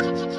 you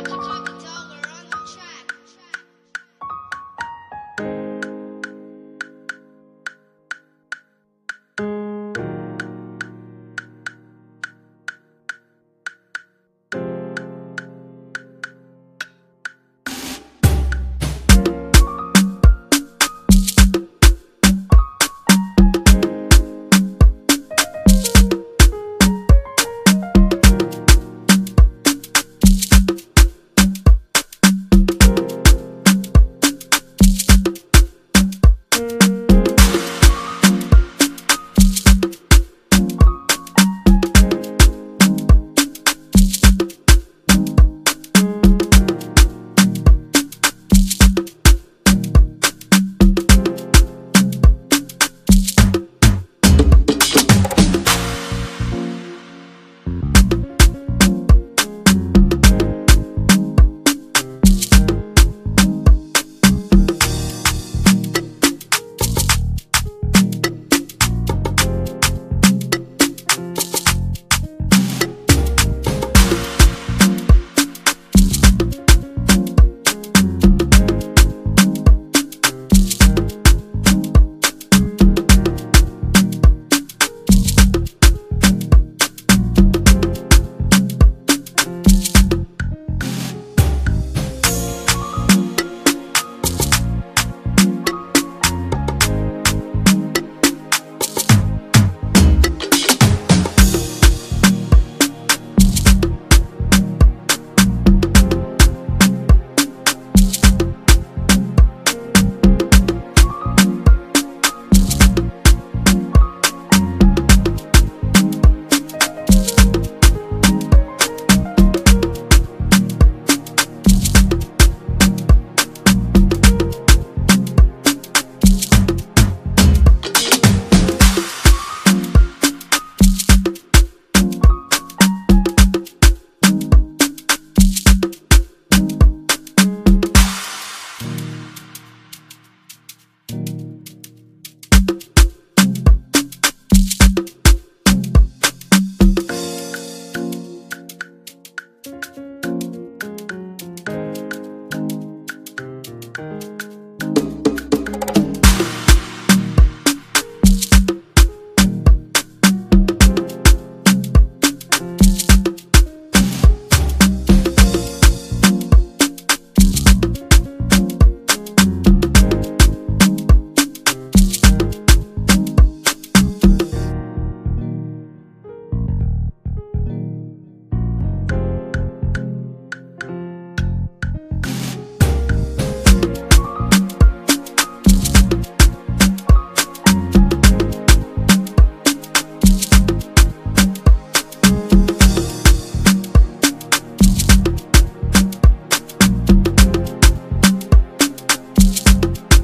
you